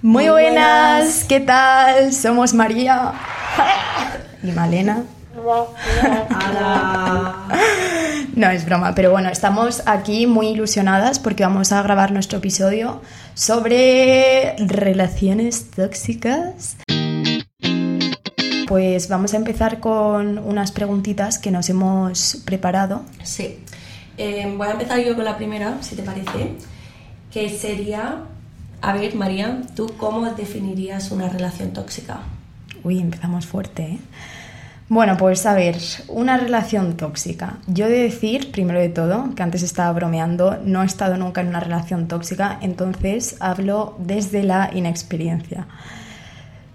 Muy buenas, ¿qué tal? Somos María y Malena. No es broma, pero bueno, estamos aquí muy ilusionadas porque vamos a grabar nuestro episodio sobre relaciones tóxicas. Pues vamos a empezar con unas preguntitas que nos hemos preparado. Sí. Eh, voy a empezar yo con la primera, si te parece, que sería, a ver, María, ¿tú cómo definirías una relación tóxica? Uy, empezamos fuerte, ¿eh? Bueno, pues a ver, una relación tóxica. Yo he de decir, primero de todo, que antes estaba bromeando, no he estado nunca en una relación tóxica, entonces hablo desde la inexperiencia.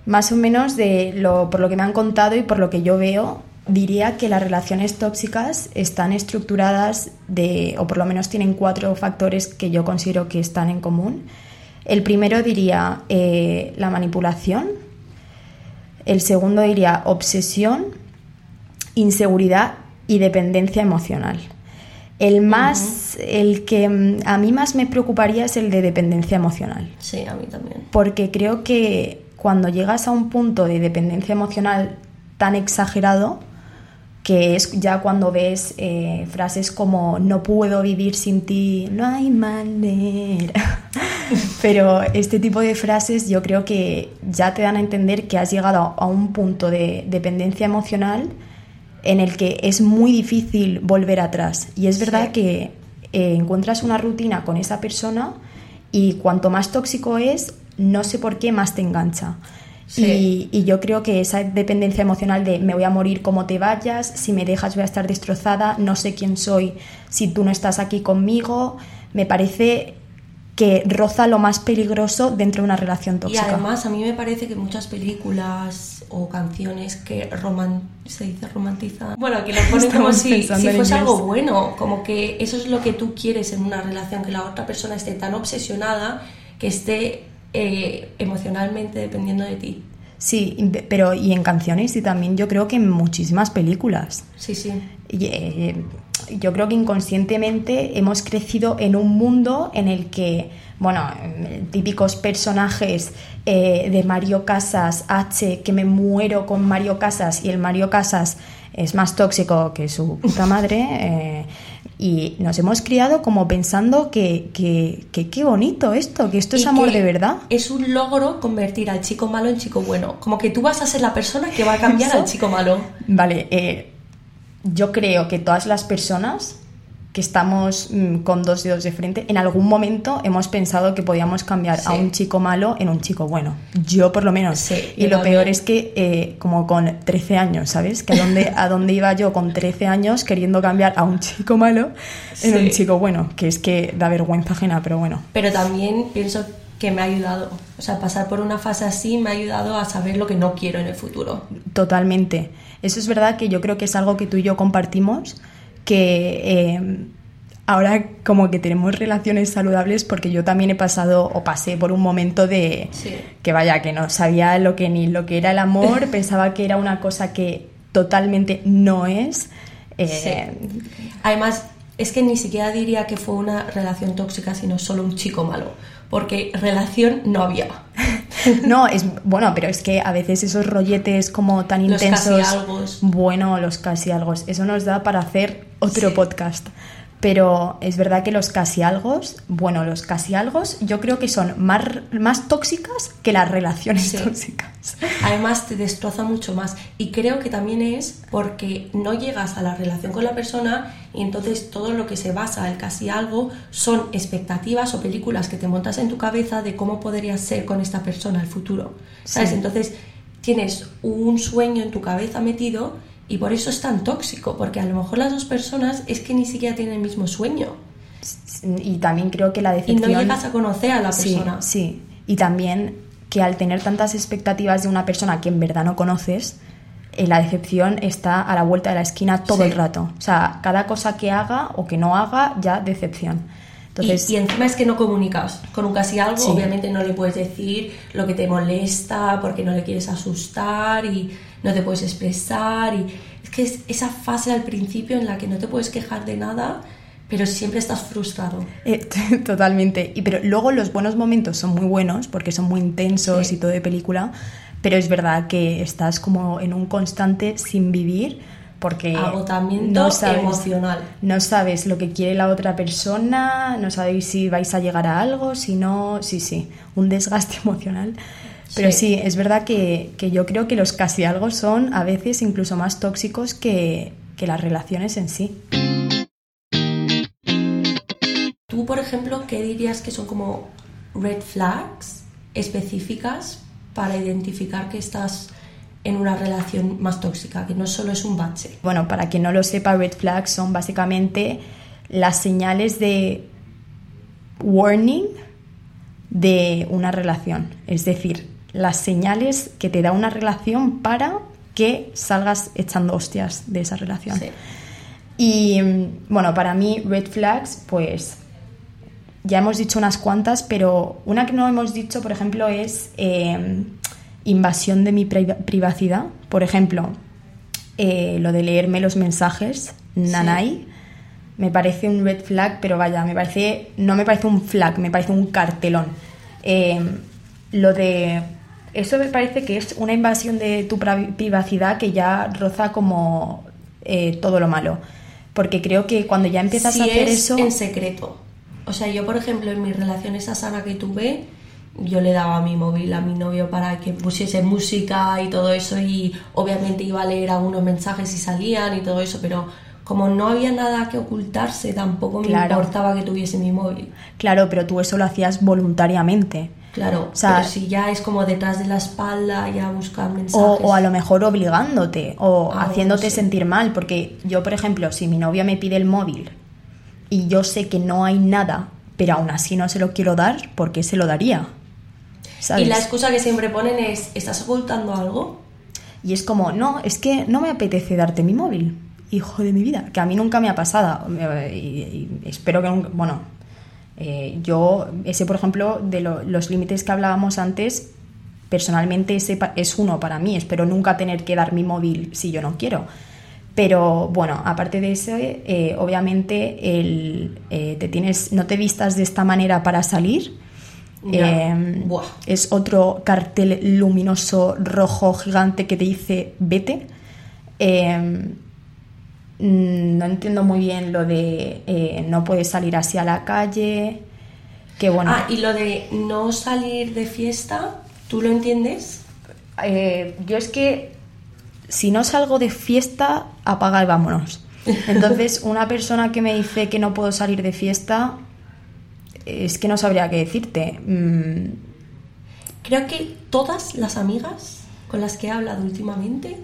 Más o menos de lo, por lo que me han contado y por lo que yo veo, diría que las relaciones tóxicas están estructuradas de, o por lo menos tienen cuatro factores que yo considero que están en común. El primero diría eh, la manipulación, el segundo diría obsesión, inseguridad y dependencia emocional. El más, el que mm, a mí más me preocuparía es el de dependencia emocional. Sí, a mí también. Porque creo que cuando llegas a un punto de dependencia emocional tan exagerado, que es ya cuando ves eh, frases como no puedo vivir sin ti, no hay manera. Pero este tipo de frases yo creo que ya te dan a entender que has llegado a un punto de dependencia emocional en el que es muy difícil volver atrás. Y es verdad que eh, encuentras una rutina con esa persona y cuanto más tóxico es, no sé por qué más te engancha. Y, y, yo creo que esa dependencia emocional de me voy a morir como te vayas, si me dejas voy a estar destrozada, no sé quién soy si tú no estás aquí conmigo, me parece que roza lo más peligroso dentro de una relación tóxica. Y además a mí me parece que muchas películas o canciones que roman se dice romantizan, bueno, que lo ponen como si, si fuese algo bueno, como que eso es lo que tú quieres en una relación, que la otra persona esté tan obsesionada que esté eh, emocionalmente dependiendo de ti. Sí, pero y en canciones y también yo creo que en muchísimas películas. Sí, sí. Y, eh, yo creo que inconscientemente hemos crecido en un mundo en el que, bueno, típicos personajes eh, de Mario Casas, H, que me muero con Mario Casas y el Mario Casas es más tóxico que su puta madre. Eh, y nos hemos criado como pensando que qué bonito esto, que esto es amor de verdad. Es un logro convertir al chico malo en chico bueno. Como que tú vas a ser la persona que va a cambiar al chico malo. Vale, eh, yo creo que todas las personas que estamos mm, con dos dedos de frente, en algún momento hemos pensado que podíamos cambiar a un chico malo en un chico bueno. Yo por lo menos. y lo peor es que eh, como con 13 años, ¿sabes? Que a dónde, a dónde iba yo con 13 años queriendo cambiar a un chico malo en un chico bueno, que es que da vergüenza ajena, pero bueno. Pero también pienso que me ha ayudado. O sea, pasar por una fase así me ha ayudado a saber lo que no quiero en el futuro. Totalmente. Eso es verdad que yo creo que es algo que tú y yo compartimos, que eh, ahora como que tenemos relaciones saludables porque yo también he pasado o pasé por un momento de que vaya, que no sabía lo que ni lo que era el amor, pensaba que era una cosa que totalmente no es. Eh, Además, es que ni siquiera diría que fue una relación tóxica, sino solo un chico malo porque relación no había. No, es bueno, pero es que a veces esos rolletes como tan intensos. Los casi algo. Bueno, los casi algo. Eso nos da para hacer otro podcast pero es verdad que los casi algos, bueno, los casi algos yo creo que son más, más tóxicas que las relaciones tóxicas. Además te destroza mucho más y creo que también es porque no llegas a la relación con la persona y entonces todo lo que se basa el casi algo son expectativas o películas que te montas en tu cabeza de cómo podría ser con esta persona el futuro. ¿Sabes? Entonces tienes un sueño en tu cabeza metido y por eso es tan tóxico, porque a lo mejor las dos personas es que ni siquiera tienen el mismo sueño. Y también creo que la decepción... Y no llegas a conocer a la persona. Sí, sí. Y también que al tener tantas expectativas de una persona que en verdad no conoces, eh, la decepción está a la vuelta de la esquina todo el rato. O sea, cada cosa que haga o que no haga, ya decepción. Entonces, y, encima es que no comunicas con un casi algo, obviamente no le puedes decir lo que te molesta porque no le quieres asustar y no te puedes expresar y es que es esa fase al principio en la que no te puedes quejar de nada Pero siempre estás frustrado. Eh, totalmente. Y, pero luego los buenos momentos son muy buenos porque son muy intensos Sí. y todo de película. Pero es verdad que estás como en un constante sin vivir porque Agotamiento emocional. No sabes lo que quiere la otra persona, no sabéis si vais a llegar a algo, si no, sí, sí, un desgaste emocional. Pero sí, Sí. es verdad que, que yo creo que los casi algo son a veces incluso más tóxicos que, que las relaciones en sí. Tú, por ejemplo, ¿qué dirías que son como red flags específicas para identificar que estás en una relación más tóxica, que no solo es un bache? Bueno, para quien no lo sepa, red flags son básicamente las señales de warning de una relación. Es decir, las señales que te da una relación para que salgas echando hostias de esa relación. Sí. Y mm, bueno, para mí, red flags, pues ya hemos dicho unas cuantas, pero una que no hemos dicho, por ejemplo, es eh, invasión de mi priva- privacidad. Por ejemplo, eh, lo de leerme los mensajes, nanay, me parece un red flag, pero vaya, me parece, no me parece un flag, me parece un cartelón. Eh, lo de, eso me parece que es una invasión de tu privacidad que ya roza como eh, todo lo malo. Porque creo que cuando ya empiezas si a hacer es eso... en secreto. O sea, yo, por ejemplo, en mi relación esa sana que tuve, yo le daba mi móvil a mi novio para que pusiese música y todo eso y obviamente iba a leer algunos mensajes si salían y todo eso, pero como no había nada que ocultarse, tampoco me importaba que tuviese mi móvil. Claro, pero tú eso lo hacías voluntariamente. Claro, O sea, pero si ya es como detrás de la espalda, ya buscar O, mensajes. o a lo mejor obligándote o Ah, haciéndote sentir mal, porque yo, por ejemplo, si mi novio me pide el móvil y yo sé que no hay nada, pero aún así no se lo quiero dar, ¿por qué se lo daría? ¿Sabes? Y la excusa que siempre ponen es, ¿estás ocultando algo? Y es como, no, es que no me apetece darte mi móvil, hijo de mi vida, que a mí nunca me ha pasado. eh, Y, y espero que nunca. Bueno, eh, yo, ese, por ejemplo, de lo- los límites que hablábamos antes, personalmente ese es uno para mí. Espero nunca tener que dar mi móvil si yo no quiero. Pero bueno, aparte de eso, eh, obviamente el, eh, te tienes, no te vistas de esta manera para salir. Eh, Buah. es otro cartel luminoso rojo gigante que te dice vete. Eh, mm, no entiendo muy bien lo de eh, no puedes salir así a la calle. Que bueno, Ah, y lo de no salir de fiesta, ¿tú lo entiendes? eh, yo es que si no salgo de fiesta, apaga y vámonos. Entonces, una persona que me dice que no puedo salir de fiesta, es que no sabría qué decirte. Mm, Creo que todas las amigas con las que he hablado últimamente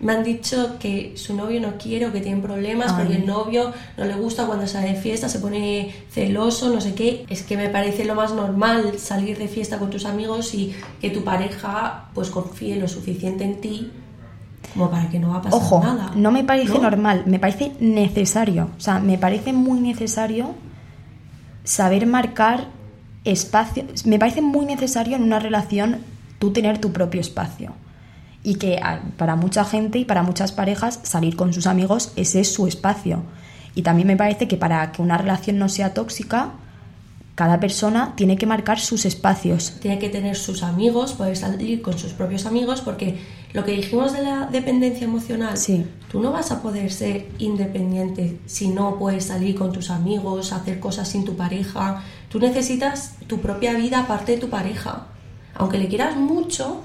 me han dicho que su novio no quiere o que tienen problemas Ay. porque el novio no le gusta cuando sale de fiesta, se pone celoso, no sé qué. Es que me parece lo más normal salir de fiesta con tus amigos y que tu pareja pues confíe lo suficiente en ti como para que no va a pasar Ojo, nada. no me parece ¿no? normal, me parece necesario. O sea, me parece muy necesario saber marcar espacio. Me parece muy necesario en una relación tú tener tu propio espacio. Y que a- para mucha gente y para muchas parejas salir con sus amigos, ese es su espacio. Y también me parece que para que una relación no sea tóxica, cada persona tiene que marcar sus espacios. tiene que tener sus amigos, poder salir con sus propios amigos, porque lo que dijimos de la dependencia emocional, Sí. tú no vas a poder ser independiente si no puedes salir con tus amigos, hacer cosas sin tu pareja. Tú necesitas tu propia vida aparte de tu pareja. Aunque le quieras mucho,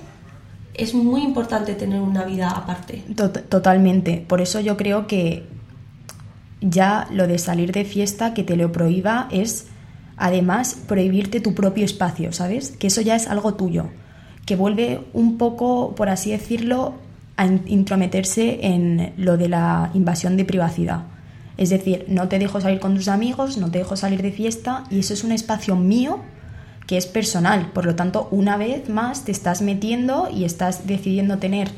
es muy importante tener una vida aparte. Tot- Totalmente. Por eso yo creo que ya lo de salir de fiesta, que te lo prohíba, es además prohibirte tu propio espacio, ¿sabes? Que eso ya es algo tuyo, que vuelve un poco, por así decirlo, a in- intrometerse en lo de la invasión de privacidad. Es decir, no te dejo salir con tus amigos, no te dejo salir de fiesta y eso es un espacio mío que es personal. Por lo tanto, una vez más te estás metiendo y estás decidiendo tener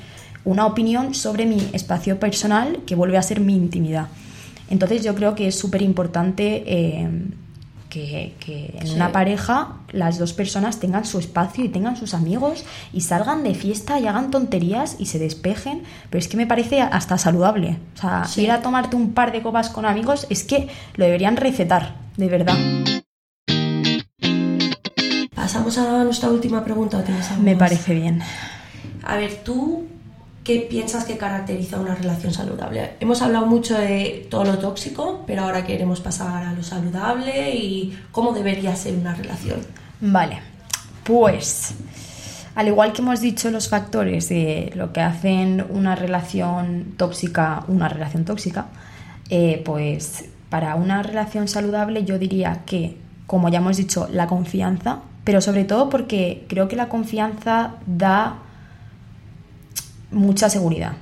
una opinión sobre mi espacio personal que vuelve a ser mi intimidad. Entonces yo creo que es súper importante eh, que, que en Sí. una pareja las dos personas tengan su espacio y tengan sus amigos y salgan de fiesta y hagan tonterías y se despejen, pero es que me parece hasta saludable. O sea, Sí. ir a tomarte un par de copas con amigos es que lo deberían recetar, de verdad. Pasamos a nuestra última pregunta. ¿o tienes algo Me parece bien. A ver, ¿tú qué piensas que caracteriza una relación saludable? Hemos hablado mucho de todo lo tóxico, pero ahora queremos pasar a lo saludable y cómo debería ser una relación. Vale, pues al igual que hemos dicho los factores de lo que hacen una relación tóxica, una relación tóxica, eh, pues para una relación saludable yo diría que, como ya hemos dicho, la confianza, pero sobre todo porque creo que la confianza da mucha seguridad.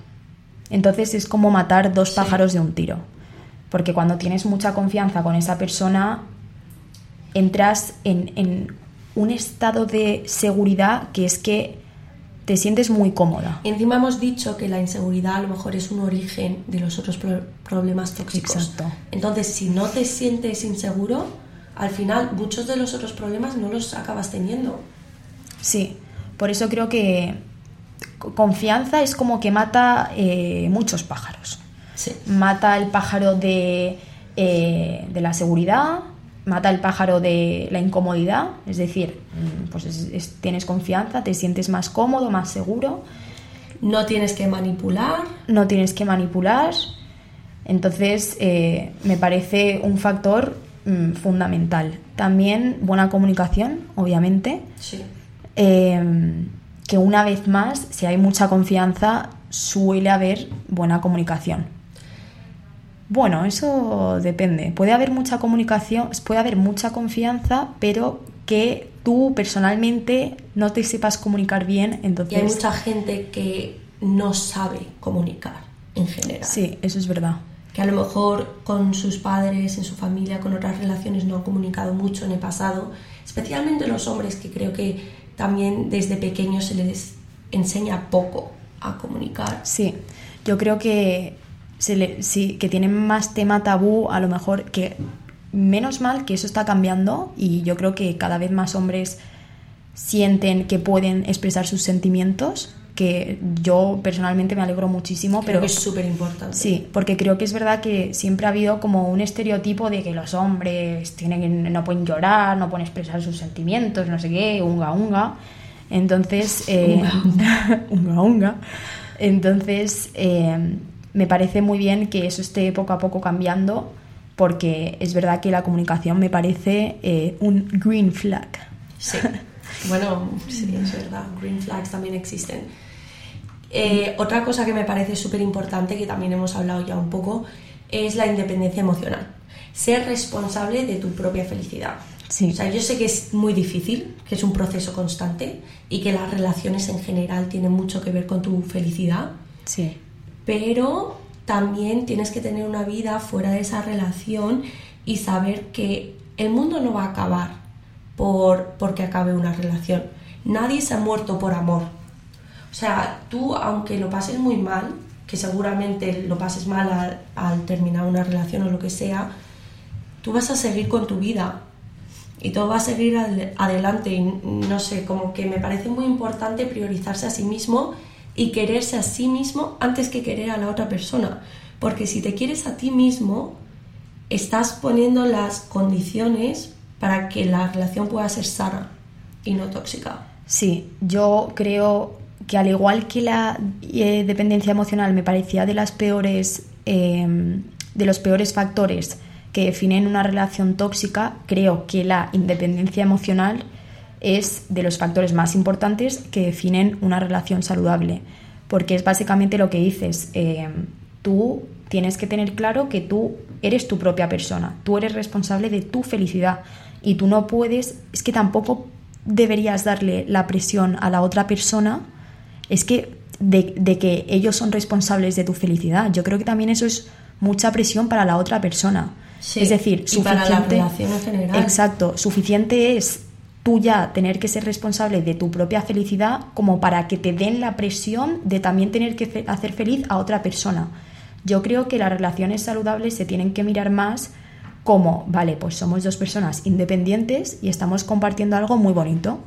Entonces es como matar dos Sí. pájaros de un tiro. Porque cuando tienes mucha confianza con esa persona, entras en, en un estado de seguridad que es que te sientes muy cómoda. Encima hemos dicho que la inseguridad a lo mejor es un origen de los otros pro- problemas tóxicos. Exacto. Entonces, si no te sientes inseguro, al final muchos de los otros problemas no los acabas teniendo. Sí, por eso creo que confianza es como que mata eh, muchos pájaros. Sí. Mata el pájaro de, eh, de la seguridad, mata el pájaro de la incomodidad, es decir, mm, pues es- es- tienes confianza, te sientes más cómodo, más seguro, No tienes que manipular. no tienes que manipular. Entonces, eh, me parece un factor mm, fundamental. También buena comunicación, obviamente. Sí. Que una vez más, si hay mucha confianza, suele haber buena comunicación. Bueno, eso depende. Puede haber mucha comunicación, puede haber mucha confianza, pero que tú personalmente no te sepas comunicar bien, Y entonces... hay mucha gente que no sabe comunicar en general. Sí, eso es verdad. Que a lo mejor con sus padres, en su familia, con otras relaciones no han comunicado mucho en el pasado. Especialmente los hombres que creo que también desde pequeños se les enseña poco a comunicar. Sí, yo creo que, se le- sí, que tienen más tema tabú, a lo mejor que menos mal que eso está cambiando y yo creo que cada vez más hombres sienten que pueden expresar sus sentimientos, que yo personalmente me alegro muchísimo, Creo pero que es súper importante. sí, porque creo que es verdad que siempre ha habido como un estereotipo de que los hombres tienen que- no pueden llorar, no pueden expresar sus sentimientos, no sé qué, unga unga. Entonces, eh, unga unga. Entonces, eh, me parece muy bien que eso esté poco a poco cambiando, porque es verdad que la comunicación me parece eh, un green flag. Sí. Bueno, sí, es verdad. Green flags también existen. Eh, otra cosa que me parece súper importante, que también hemos hablado ya un poco, es la independencia emocional. Ser responsable de tu propia felicidad. Sí. O sea, yo sé que es muy difícil, que es un proceso constante y que las relaciones en general tienen mucho que ver con tu felicidad, Sí, pero también tienes que tener una vida fuera de esa relación y saber que el mundo no va a acabar por porque acabe una relación. Nadie se ha muerto por amor. O sea, tú, aunque lo pases muy mal, que seguramente lo pases mal al, terminar una relación o lo que sea, tú vas a seguir con tu vida y todo va a seguir ad- adelante. Y no sé, como que me parece muy importante priorizarse a sí mismo y quererse a sí mismo antes que querer a la otra persona. Porque si te quieres a ti mismo, estás poniendo las condiciones para que la relación pueda ser sana y no tóxica. Sí, yo creo que al igual que la eh, dependencia emocional me parecía de las peores eh, de los peores factores que definen una relación tóxica, creo que la independencia emocional es de los factores más importantes que definen una relación saludable, porque es básicamente lo que dices, eh, tú tienes que tener claro que tú eres tu propia persona, tú eres responsable de tu felicidad y tú no puedes, es que tampoco deberías darle la presión a la otra persona, es que de, de que ellos son responsables de tu felicidad. Yo creo que también eso es mucha presión para la otra persona. Sí, es decir, y para la suficiente. relación en general. Exacto, suficiente es tú ya tener que ser responsable de tu propia felicidad como para que te den la presión de también tener que hacer feliz a otra persona. Yo creo que las relaciones saludables se tienen que mirar más como, vale, pues somos dos personas independientes y estamos compartiendo algo muy bonito.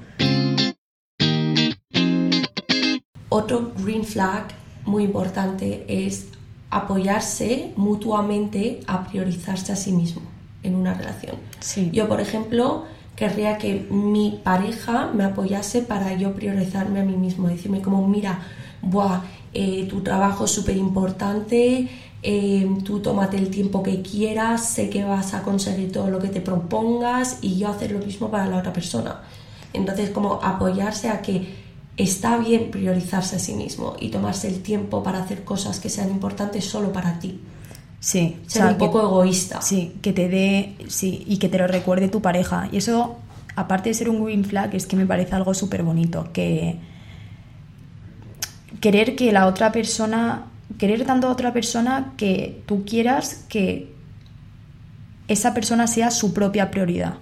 Otro green flag muy importante es apoyarse mutuamente a priorizarse a sí mismo en una relación. Sí. Yo, por ejemplo, querría que mi pareja me apoyase para yo priorizarme a mí mismo, decirme como, mira, buah, eh, tu trabajo es súper importante, eh, tú tómate el tiempo que quieras, sé que vas a conseguir todo lo que te propongas y yo hacer lo mismo para la otra persona. Entonces, como apoyarse a que está bien priorizarse a sí mismo y tomarse el tiempo para hacer cosas que sean importantes solo para ti. Sí, Ser un poco egoísta. Sí, que te dé, sí, y que te lo recuerde tu pareja. Y eso, aparte de ser un green flag, es que me parece algo súper bonito, que querer que la otra persona, querer tanto a otra persona que tú quieras que esa persona sea su propia prioridad.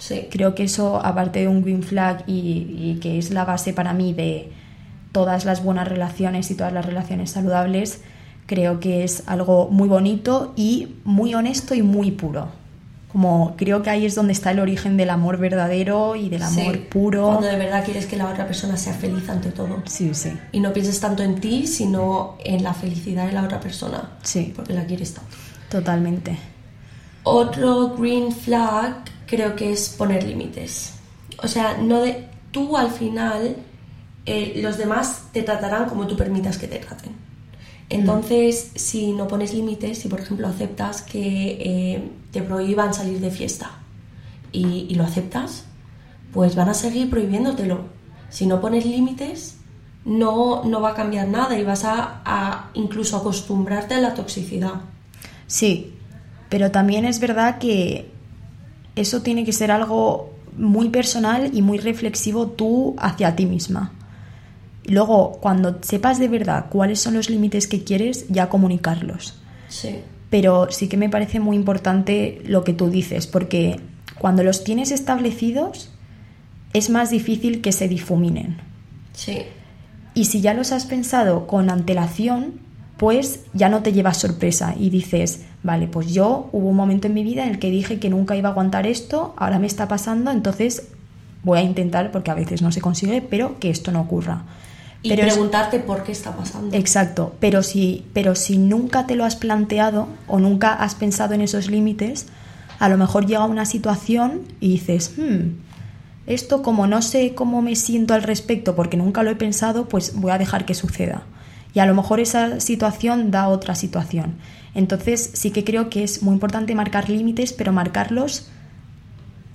Sí. Creo que eso, aparte de un green flag y, y que es la base para mí de todas las buenas relaciones y todas las relaciones saludables, creo que es algo muy bonito y muy honesto y muy puro. Como creo que ahí es donde está el origen del amor verdadero y del amor Sí. puro. Cuando de verdad quieres que la otra persona sea feliz ante todo. Sí, sí, Y no pienses tanto en ti, sino en la felicidad de la otra persona. sí, Porque la quieres tanto. totalmente. Otro green flag creo que es poner límites. O sea, no de, tú al final eh, los demás te tratarán como tú permitas que te traten. Entonces, si no pones límites, si por ejemplo aceptas que eh, te prohíban salir de fiesta y, lo aceptas, pues van a seguir prohibiéndotelo. Si no pones límites, no, no va a cambiar nada y vas a, a incluso acostumbrarte a la toxicidad. Sí, pero también es verdad que eso tiene que ser algo muy personal y muy reflexivo tú hacia ti misma. Luego, cuando sepas de verdad cuáles son los límites que quieres, ya comunicarlos. Sí. Pero sí que me parece muy importante lo que tú dices, porque cuando los tienes establecidos es más difícil que se difuminen. Sí. Y si ya los has pensado con antelación, pues ya no te llevas sorpresa y dices, vale, pues yo hubo un momento en mi vida en el que dije que nunca iba a aguantar esto, ahora me está pasando, entonces voy a intentar, porque a veces no se consigue, pero que esto no ocurra. Y Pero es- preguntarte por qué está pasando. Exacto, pero si, pero si nunca te lo has planteado o nunca has pensado en esos límites, a lo mejor llega una situación y dices, "Hmm, esto como no sé cómo me siento al respecto porque nunca lo he pensado, pues voy a dejar que suceda. Y a lo mejor esa situación da otra situación. Entonces sí que creo que es muy importante marcar límites, pero marcarlos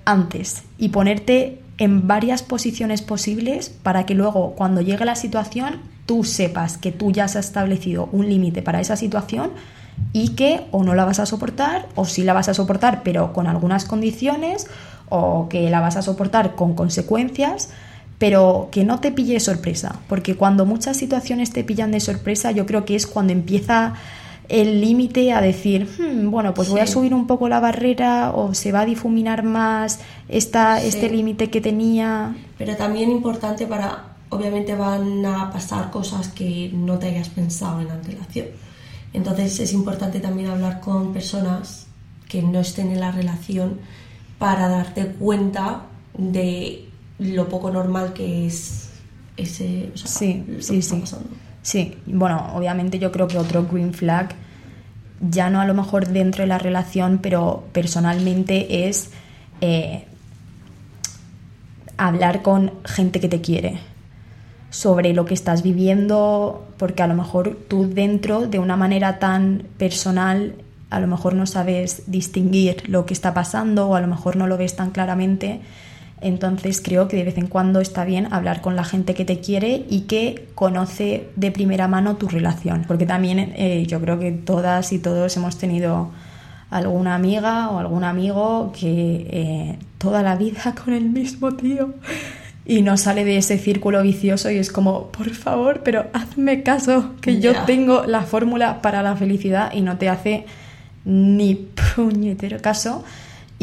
antes y ponerte en varias posiciones posibles para que luego cuando llegue la situación tú sepas que tú ya has establecido un límite para esa situación y que o no la vas a soportar o sí la vas a soportar pero con algunas condiciones o que la vas a soportar con consecuencias pero que no te pille sorpresa porque cuando muchas situaciones te pillan de sorpresa yo creo que es cuando empieza el límite a decir, "Hmm, bueno, pues voy a subir un poco la barrera o se va a difuminar más esta, Sí. este límite que tenía. Pero también importante para, obviamente van a pasar cosas que no te hayas pensado en antelación. Entonces es importante también hablar con personas que no estén en la relación para darte cuenta de lo poco normal que es ese... o sea, Sí, lo sí, que está sí. pasando. Sí, bueno, obviamente yo creo que otro green flag, ya no a lo mejor dentro de la relación, pero personalmente es eh, hablar con gente que te quiere sobre lo que estás viviendo, porque a lo mejor tú dentro, de una manera tan personal, a lo mejor no sabes distinguir lo que está pasando o a lo mejor no lo ves tan claramente. Entonces creo que de vez en cuando está bien hablar con la gente que te quiere y que conoce de primera mano tu relación, porque también eh, yo creo que todas y todos hemos tenido alguna amiga o algún amigo que eh, toda la vida con el mismo tío y no sale de ese círculo vicioso y es como, por favor, pero hazme caso, que yo tengo la fórmula para la felicidad y no te hace ni puñetero caso.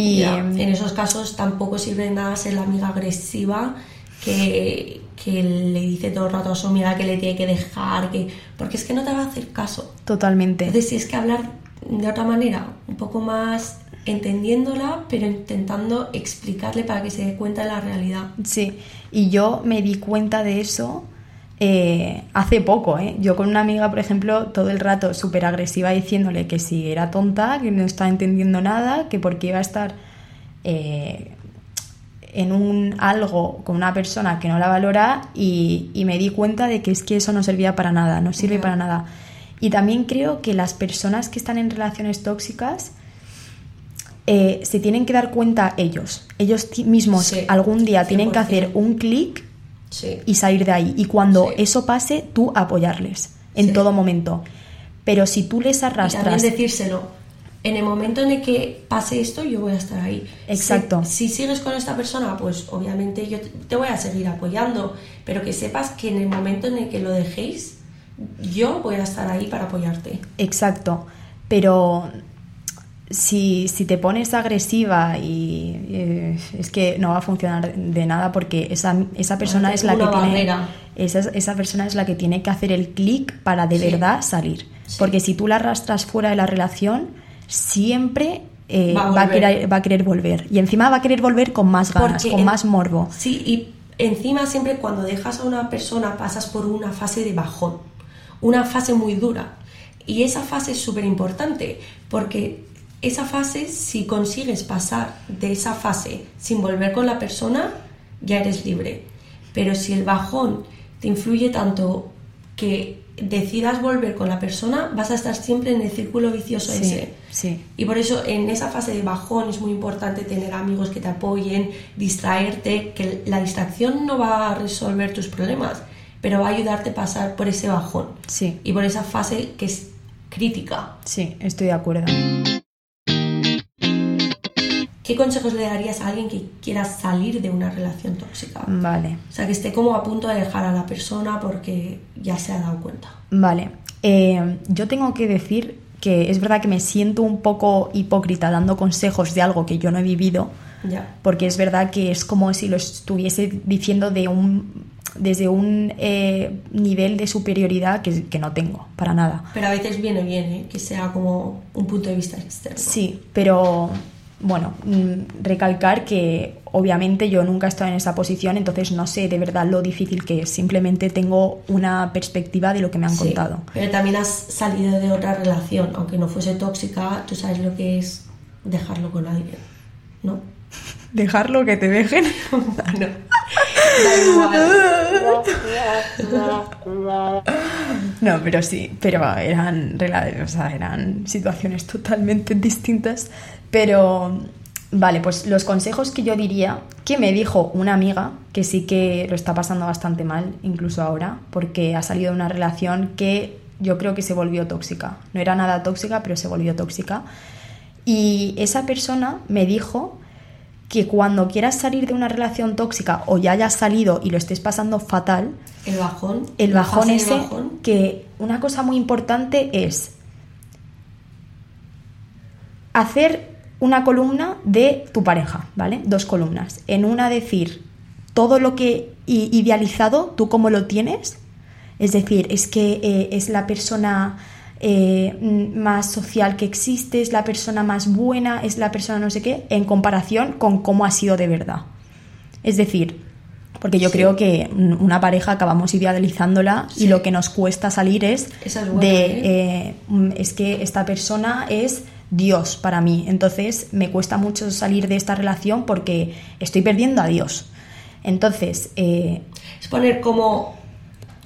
Y Ya, em, en esos casos tampoco sirve de nada ser la amiga agresiva que, que le dice todo el rato a su amiga que le tiene que dejar, que porque es que no te va a hacer caso. totalmente. Entonces, si es que hablar de otra manera, un poco más entendiéndola, pero intentando explicarle para que se dé cuenta de la realidad. Sí, y yo me di cuenta de eso eh, hace poco, ¿eh? Yo con una amiga, por ejemplo, todo el rato súper agresiva diciéndole que si era tonta, que no estaba entendiendo nada, que porque iba a estar eh, en un algo con una persona que no la valora y, y, me di cuenta de que es que eso no servía para nada, no sirve para nada. Y también creo que las personas que están en relaciones tóxicas eh, se tienen que dar cuenta ellos. Ellos mismos algún día tienen que hacer un clic y salir de ahí. Y cuando eso pase, tú apoyarles en todo momento. Pero si tú les arrastras... también decírselo. En el momento en el que pase esto, yo voy a estar ahí. Exacto. Si, si sigues con esta persona, pues obviamente yo te voy a seguir apoyando. Pero que sepas que en el momento en el que lo dejéis, yo voy a estar ahí para apoyarte. Exacto. Pero si, si, te pones agresiva y eh, es que no va a funcionar de nada porque esa, esa persona es la que tiene esa, esa, persona es la que tiene que hacer el clic para de verdad salir. Porque si tú la arrastras fuera de la relación siempre eh, va, a querer, va, a querer, volver. Y encima va a querer volver con más ganas con más morbo. Sí y encima siempre cuando dejas a una persona pasas por una fase de bajón una fase muy dura. Y esa fase es súper importante porque esa fase, si consigues pasar de esa fase sin volver con la persona, ya eres libre. Pero si el bajón te influye tanto que decidas volver con la persona, vas a estar siempre en el círculo vicioso ese. Sí. Y por eso en esa fase de bajón es muy importante tener amigos que te apoyen, distraerte, que la distracción no va a resolver tus problemas, pero va a ayudarte a pasar por ese bajón. Sí. Y por esa fase que es crítica. Sí, estoy de acuerdo. ¿Qué consejos le darías a alguien que quiera salir de una relación tóxica? Vale. O sea, que esté como a punto de dejar a la persona porque ya se ha dado cuenta. Vale. Eh, yo tengo que decir que es verdad que me siento un poco hipócrita dando consejos de algo que yo no he vivido. Ya. Porque es verdad que es como si lo estuviese diciendo de un desde un eh, nivel de superioridad que, que, no tengo, para nada. Pero a veces viene bien, ¿eh? que sea como un punto de vista externo. Sí, pero bueno, mm, recalcar que obviamente yo nunca he estado en esa posición, entonces no sé de verdad lo difícil que es. Simplemente tengo una perspectiva de lo que me han contado. Pero también has salido de otra relación, aunque no fuese tóxica, tú sabes lo que es dejarlo con alguien, ¿no? Dejarlo que te dejen. no. No, pero sí, pero eran, o sea, eran situaciones totalmente distintas. Pero, vale, pues los consejos que yo diría, que me dijo una amiga, que sí que lo está pasando bastante mal, incluso ahora, porque ha salido de una relación que yo creo que se volvió tóxica. No era nada tóxica, pero se volvió tóxica. Y esa persona me dijo que cuando quieras salir de una relación tóxica o ya hayas salido y lo estés pasando fatal, el bajón, el bajón ese, que una cosa muy importante es hacer una columna de tu pareja, ¿vale? Dos columnas. En una decir todo lo que idealizado, tú cómo lo tienes, es decir, es que eh, es la persona eh, más social que existe, es la persona más buena, es la persona no sé qué, en comparación con cómo ha sido de verdad. Es decir, porque yo creo que una pareja acabamos idealizándola y lo que nos cuesta salir es de, ¿eh? Eh, es que esta persona es Dios para mí, entonces me cuesta mucho salir de esta relación porque estoy perdiendo a Dios. Entonces... es poner como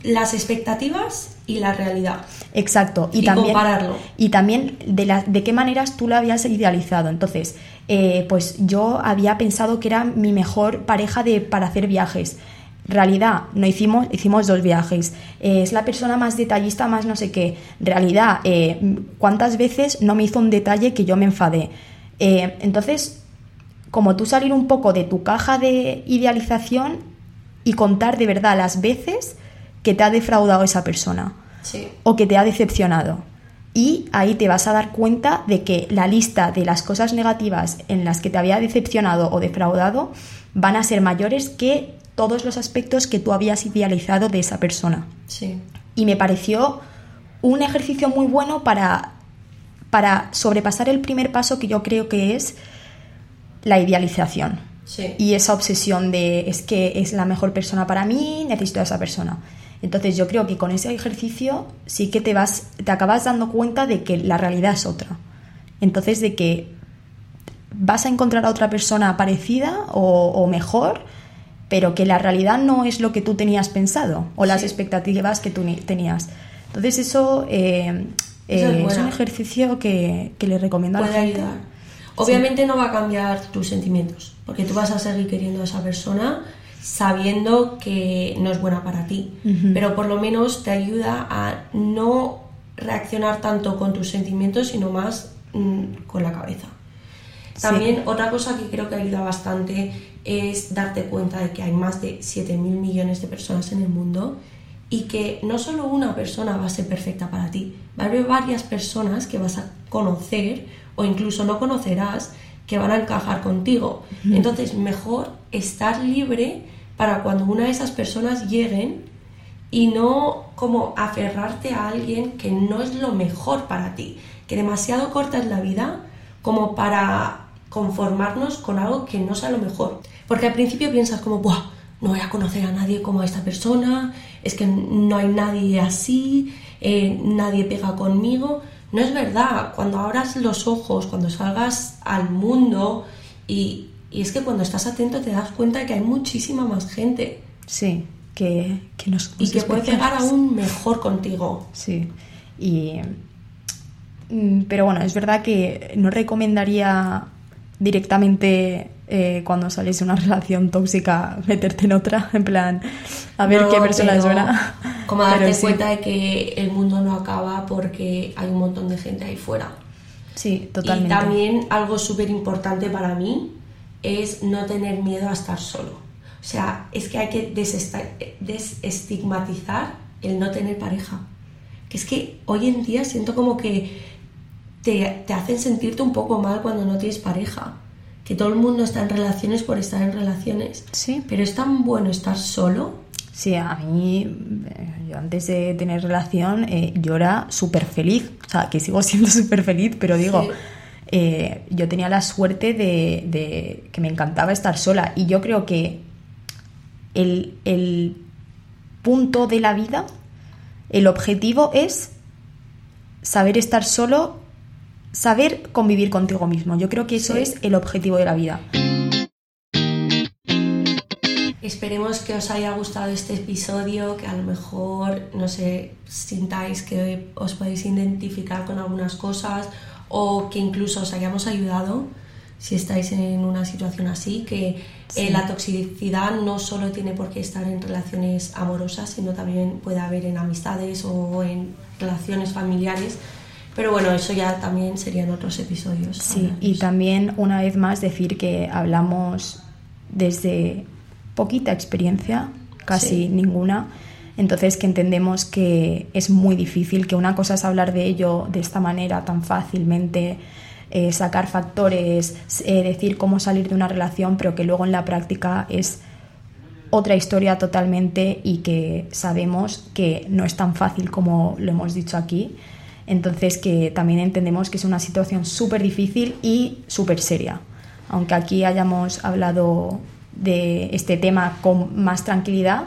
las expectativas y la realidad. Exacto. Y, también, compararlo. Y también de, la, de qué maneras tú lo habías idealizado. Entonces, eh, pues yo había pensado que era mi mejor pareja de, para hacer viajes. Realidad, no hicimos, hicimos dos viajes. Eh, es la persona más detallista, más no sé qué. Realidad, eh, ¿cuántas veces no me hizo un detalle que yo me enfadé? entonces, como tú salir un poco de tu caja de idealización y contar de verdad las veces que te ha defraudado esa persona o que te ha decepcionado. Y ahí te vas a dar cuenta de que la lista de las cosas negativas en las que te había decepcionado o defraudado van a ser mayores que todos los aspectos que tú habías idealizado de esa persona. Sí. Y me pareció un ejercicio muy bueno para para sobrepasar el primer paso que yo creo que es la idealización. Sí. Y esa obsesión de es que es la mejor persona para mí, necesito a esa persona. Entonces yo creo que con ese ejercicio sí que te vas, te acabas dando cuenta de que la realidad es otra. Entonces de que vas a encontrar a otra persona parecida o, o mejor, pero que la realidad no es lo que tú tenías pensado o las Sí. expectativas que tú tenías. Entonces eso, eh, Eso eh, es, un ejercicio que, que le recomiendo a la puede gente. ayudar. Obviamente no va a cambiar tus sentimientos, porque tú vas a seguir queriendo a esa persona sabiendo que no es buena para ti, pero por lo menos te ayuda a no reaccionar tanto con tus sentimientos, sino más mm, con la cabeza. Sí. También otra cosa que creo que ayuda bastante es darte cuenta de que hay más de 7 mil millones de personas en el mundo y que no solo una persona va a ser perfecta para ti, va a haber varias personas que vas a conocer o incluso no conocerás que van a encajar contigo. Entonces, mejor estar libre para cuando una de esas personas lleguen y no como aferrarte a alguien que no es lo mejor para ti, que demasiado corta es la vida como para conformarnos con algo que no sea lo mejor. Porque al principio piensas como, Buah, no voy a conocer a nadie como a esta persona, es que no hay nadie así, eh, nadie pega conmigo. No es verdad, cuando abras los ojos, cuando salgas al mundo y, y es que cuando estás atento te das cuenta de que hay muchísima más gente Sí, que, que nos y que puede pegar aún mejor contigo. Sí, y... mm, Pero bueno, es verdad que no recomendaría directamente eh, cuando sales de una relación tóxica meterte en otra, en plan, a ver No, qué persona es pero buena. Como darte sí. cuenta de que el mundo no acaba porque hay un montón de gente ahí fuera. Sí, totalmente. Y también algo súper importante para mí es no tener miedo a estar solo. O sea, es que hay que desestigmatizar el no tener pareja. Que es que hoy en día siento como que te, te hacen sentirte un poco mal cuando no tienes pareja. Que todo el mundo está en relaciones por estar en relaciones. Sí, Pero es tan bueno estar solo. sí, a mí, eh, yo antes de tener relación, eh, yo era súper feliz, o sea, que sigo siendo súper feliz, pero digo, Sí. Eh, yo tenía la suerte de, de que me encantaba estar sola y yo creo que el, el punto de la vida, el objetivo es saber estar solo, saber convivir contigo mismo. Yo creo que eso Sí. es el objetivo de la vida. Esperemos que os haya gustado este episodio, que a lo mejor, no sé, sintáis que os podéis identificar con algunas cosas o que incluso os hayamos ayudado si estáis en una situación así, que eh, la toxicidad no solo tiene por qué estar en relaciones amorosas, sino también puede haber en amistades o en relaciones familiares. Pero bueno, eso ya también serían otros episodios. Sí, y también una vez más decir que hablamos desde poquita experiencia, casi Sí. ninguna, entonces que entendemos que es muy difícil, que una cosa es hablar de ello de esta manera tan fácilmente, eh, sacar factores, eh, decir cómo salir de una relación, pero que luego en la práctica es otra historia totalmente y que sabemos que no es tan fácil como lo hemos dicho aquí. Entonces que también entendemos que es una situación súper difícil y súper seria. Aunque aquí hayamos hablado de este tema con más tranquilidad,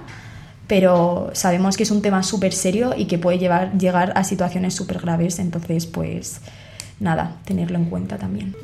pero sabemos que es un tema súper serio y que puede llevar, llegar a situaciones súper graves. Entonces, pues nada, tenerlo en cuenta también.